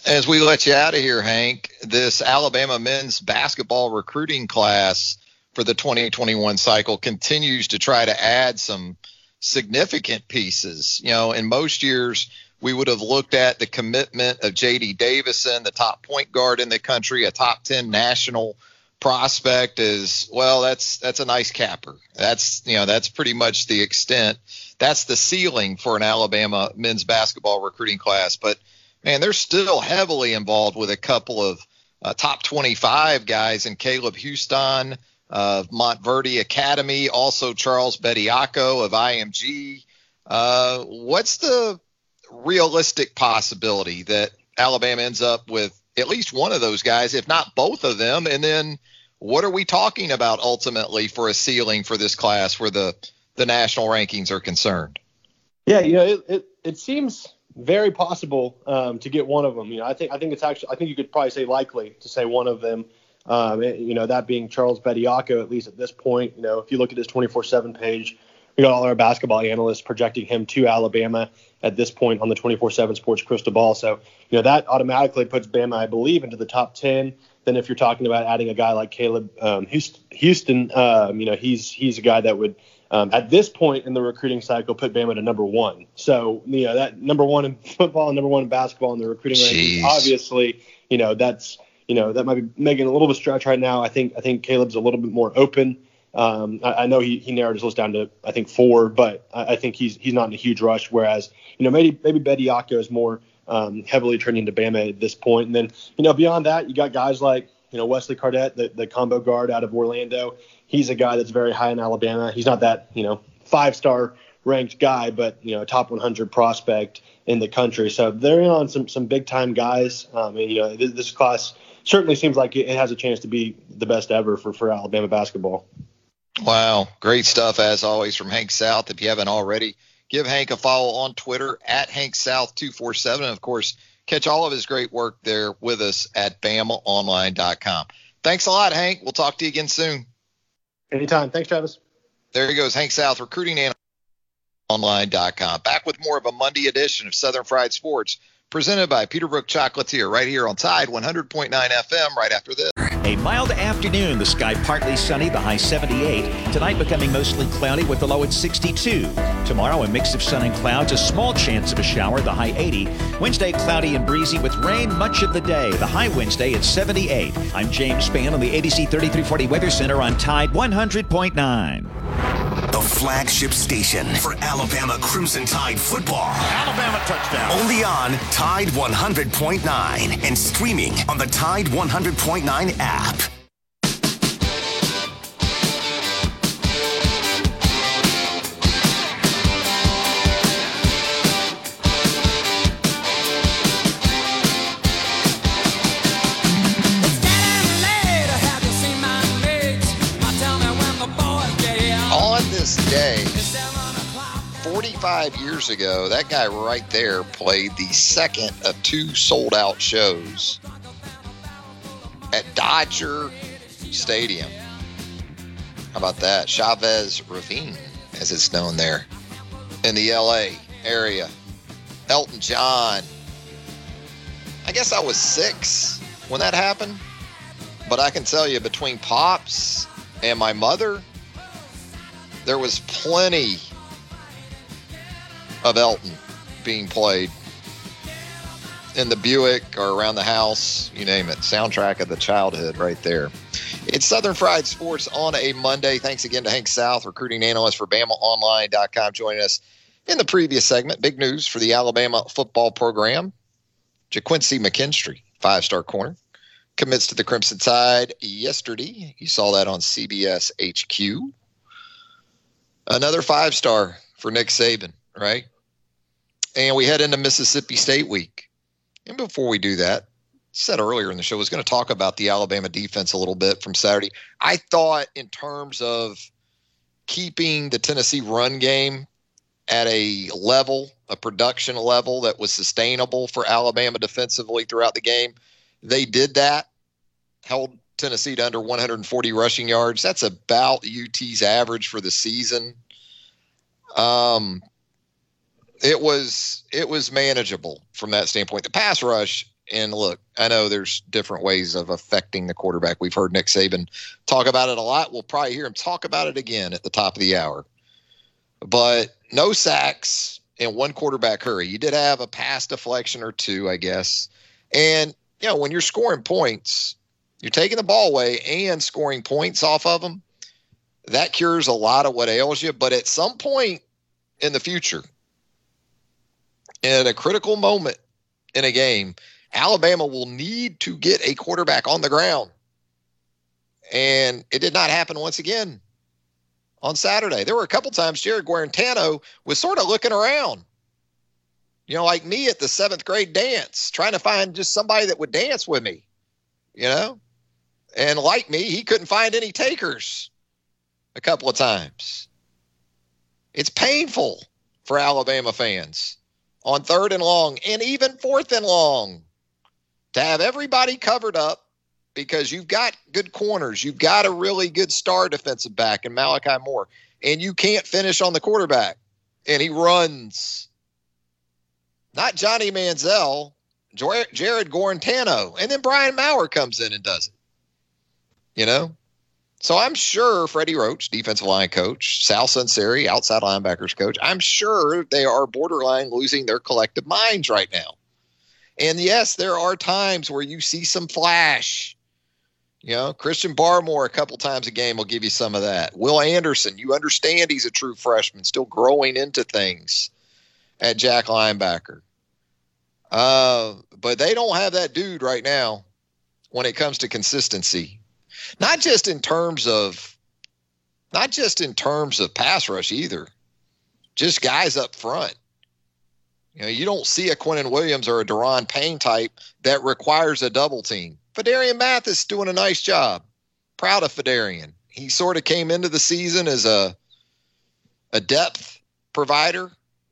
Speaker 2: As we let you out of here, Hank, this Alabama men's basketball recruiting class for the 2021 cycle continues to try to add some significant pieces. You know, in most years, we would have looked at the commitment of J.D. Davison, the top point guard in the country, a top 10 national prospect is well that's that's a nice capper. That's you know that's pretty much the extent. That's the ceiling for an alabama men's basketball recruiting class. But man they're still heavily involved with a couple of uh, top 25 guys in caleb houston of montverde academy also charles bediako of img uh, what's the realistic possibility that alabama ends up with at least one of those guys, if not both of them. And then what are we talking about ultimately for a ceiling for this class where the, the national rankings are concerned?
Speaker 8: Yeah, you know, it, it, it seems very possible um, to get one of them. You know, I think I think it's actually I think you could probably say likely to say one of them. Um, it, you know, that being Charles Bediako at least at this point. You know, if you look at his 24/7 page, we got all our basketball analysts projecting him to Alabama at this point on the 24/7 Sports crystal ball. So, you know, that automatically puts Bama, I believe, into the top 10. Then if you're talking about adding a guy like Caleb um, Houston, um, you know, he's he's a guy that would um, at this point in the recruiting cycle put Bama to number one. So, you know, that number one in football and number one in basketball in the recruiting rankings, obviously, you know, that's you know that might be making a little bit of stretch right now. I think I think Caleb's a little bit more open. Um, I, I, know he, he narrowed his list down to I think four, but I, I, think he's he's not in a huge rush. Whereas you know maybe maybe Bediako is more um, heavily trending to Bama at this point. And then you know beyond that, you got guys like you know Wesley Cardet, the, the combo guard out of Orlando. He's a guy that's very high in Alabama. He's not that you know five star ranked guy, but you know a top 100 prospect in the country. So they're in on some some big time guys. Um, and you know this, this class certainly seems like it has a chance to be the best ever for for Alabama basketball.
Speaker 2: Wow, great stuff as always from Hank South. If you haven't already, give Hank a follow on Twitter at Hank South 247. Of course, catch all of his great work there with us at BamaOnline.com. Thanks a lot, Hank. We'll talk to you again soon.
Speaker 8: Anytime. Thanks, Travis.
Speaker 2: There he goes, Hank South, recruiting and online.com. Back with more of a Monday edition of Southern Fried Sports, presented by Peterbrooke Chocolatier, right here on Tide 100.9 FM, right after this.
Speaker 6: A mild afternoon, the sky partly sunny, the high 78. Tonight becoming mostly cloudy with the low at 62. Tomorrow, a mix of sun and clouds, a small chance of a shower, the high 80. Wednesday, cloudy and breezy with rain much of the day, the high Wednesday at 78. I'm James Spann on the ABC 3340 Weather Center on Tide 100.9
Speaker 1: the flagship station for Alabama Crimson Tide football.
Speaker 7: Alabama touchdown.
Speaker 1: Only on Tide 100.9 and streaming on the Tide 100.9 app.
Speaker 2: On this day, 45 years ago, that guy right there played the second of two sold out shows Dodger Stadium. How about that? Chavez Ravine, as it's known there in the LA area. Elton John. I guess I was six when that happened, but I can tell you between Pops and my mother, there was plenty of Elton being played in the Buick or around the house, you name it. Soundtrack of the childhood right there. It's Southern Fried Sports on a Monday. Thanks again to Hank South, recruiting analyst for BamaOnline.com, joining us in the previous segment. Big news for the Alabama football program. Ga'Quincy McKinstry, five star corner, commits to the Crimson Tide yesterday. You saw that on CBS HQ. Another five star for Nick Saban, right? And we head into Mississippi State week. And before we do that, said earlier in the show, I was going to talk about the Alabama defense a little bit from Saturday. I thought, in terms of keeping the Tennessee run game at a level, a production level that was sustainable for Alabama defensively throughout the game, they did that, held Tennessee to under 140 rushing yards. That's about UT's average for the season. Um, it was it was manageable from that standpoint. The pass rush, and look, I know there's different ways of affecting the quarterback. We've heard Nick Saban talk about it a lot. We'll probably hear him talk about it again at the top of the hour. But no sacks and one quarterback hurry. You did have a pass deflection or two, I guess. And you know, when you're scoring points, you're taking the ball away and scoring points off of them. That cures a lot of what ails you. But at some point in the future, in a critical moment in a game, Alabama will need to get a quarterback on the ground. And it did not happen once again on Saturday. There were a couple times Jarrett Guarantano was sort of looking around, you know, like me at the seventh grade dance, trying to find just somebody that would dance with me, you know? And like me, he couldn't find any takers a couple of times. It's painful for Alabama fans on third and long and even fourth and long to have everybody covered up because you've got good corners. You've got a really good star defensive back in Malachi Moore, and you can't finish on the quarterback. And he runs. Not Johnny Manziel, Jarrett Guarantano. And then Brian Maurer comes in and does it. You know? So I'm sure Freddie Roach, defensive line coach, Sal Sunseri, outside linebackers coach, I'm sure they are borderline losing their collective minds right now. And yes, there are times where you see some flash. You know, Christian Barmore a couple times a game will give you some of that. Will Anderson, you understand he's a true freshman, still growing into things at Jack linebacker. Uh, but they don't have that dude right now when it comes to consistency. Not just in terms of not just in terms of pass rush either. Just guys up front. You know, you don't see a Quinnen Williams or a Da'Ron Payne type that requires a double team. Phidarian Mathis is doing a nice job. Proud of Phidarian. He sort of came into the season as a a depth provider.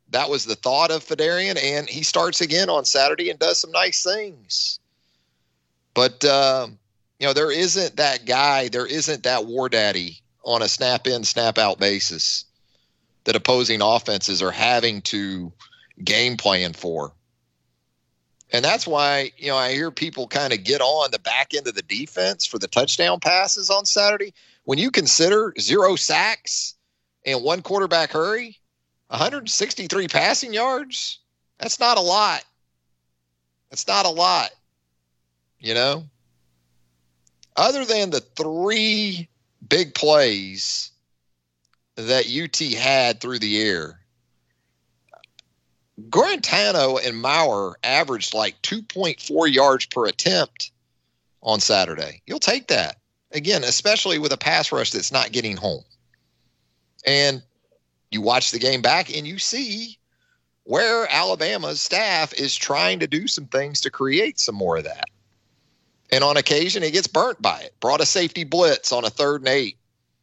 Speaker 2: That was the thought of Phidarian, and he starts again on Saturday and does some nice things. But um, you know, there isn't that guy, there isn't that war daddy on a snap in, snap out basis that opposing offenses are having to game plan for. And that's why, you know, I hear people kind of get on the back end of the defense for the touchdown passes on Saturday. When you consider zero sacks and one quarterback hurry, 163 passing yards, that's not a lot. That's not a lot, you know? Other than the three big plays that UT had through the air, Guarantano and Maurer averaged like 2.4 yards per attempt on Saturday. You'll take that. Again, especially with a pass rush that's not getting home. And you watch the game back and you see where Alabama's staff is trying to do some things to create some more of that. And on occasion, he gets burnt by it. Brought a safety blitz on a third and eight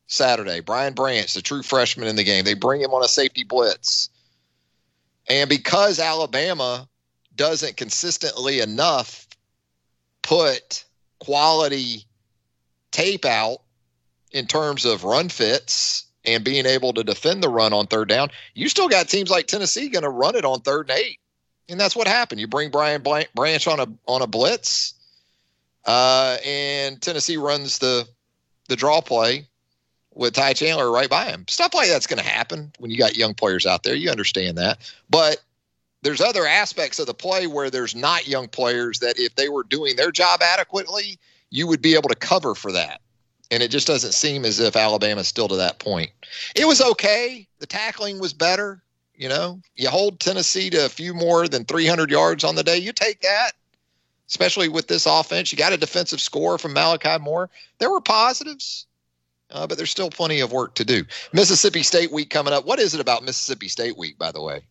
Speaker 2: Saturday. Brian Branch, the true freshman in the game, they bring him on a safety blitz. And because Alabama doesn't consistently enough put quality tape out in terms of run fits and being able to defend the run on third down, you still got teams like Tennessee going to run it on third and eight. And that's what happened. You bring Brian Branch on a on a blitz, uh, and Tennessee runs the the draw play with Ty Chandler right by him. Stuff like that's going to happen when you got young players out there. You understand that. But there's other aspects of the play where there's not young players that if they were doing their job adequately, you would be able to cover for that. And it just doesn't seem as if Alabama's still to that point. It was okay. The tackling was better. You know, you hold Tennessee to a few more than 300 yards on the day, you take that, especially with this offense. You got a defensive score from Malachi Moore. There were positives uh, but there's still plenty of work to do. Mississippi State week coming up. What is it about Mississippi State week, by the way?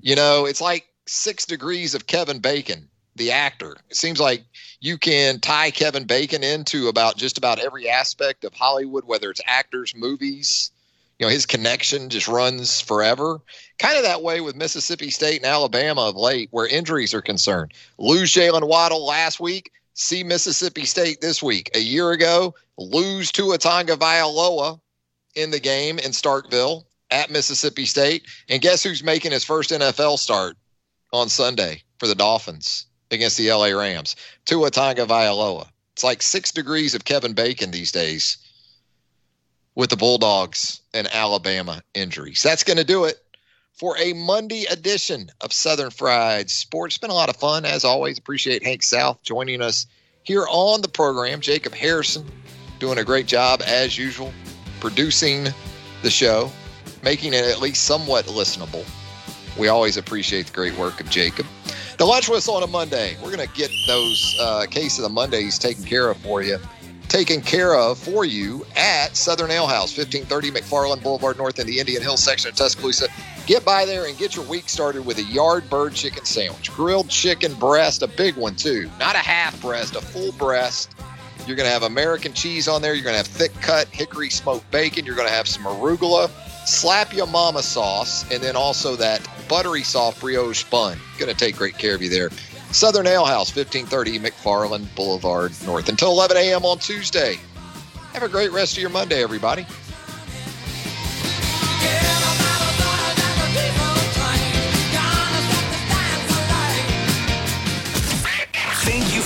Speaker 2: You know, it's like six degrees of Kevin Bacon, the actor. It seems like you can tie Kevin Bacon into about just about every aspect of Hollywood, whether it's actors, movies. You know, his connection just runs forever. Kind of that way with Mississippi State and Alabama of late, where injuries are concerned. Lose Jaylen Waddle last week see Mississippi State this week. A year ago, lose Tua Tagovailoa in the game in Starkville at Mississippi State. And guess who's making his first NFL start on Sunday for the Dolphins against the LA Rams? Tua Tagovailoa. It's like six degrees of Kevin Bacon these days with the Bulldogs and Alabama injuries. That's going to do it for a Monday edition of Southern Fried Sports. It's been a lot of fun, as always. Appreciate Hank South joining us here on the program. Jacob Harrison doing a great job, as usual, producing the show, making it at least somewhat listenable. We always appreciate the great work of Jacob. The lunch whistle on a Monday. We're going to get those uh, case of the Mondays taken care of for you taken care of for you at Southern Ale House, 1530 McFarland Boulevard North in the Indian Hill section of Tuscaloosa. Get by there and get your week started with a yard bird chicken sandwich, grilled chicken breast, a big one too, not a half breast, a full breast. You're going to have American cheese on there. You're going to have thick cut hickory smoked bacon. You're going to have some arugula, slap your mama sauce, and then also that buttery soft brioche bun. Going to take great care of you there. Southern Ale House, 1530 McFarland Boulevard North. Until 11 a.m. on Tuesday. Have a great rest of your Monday, everybody.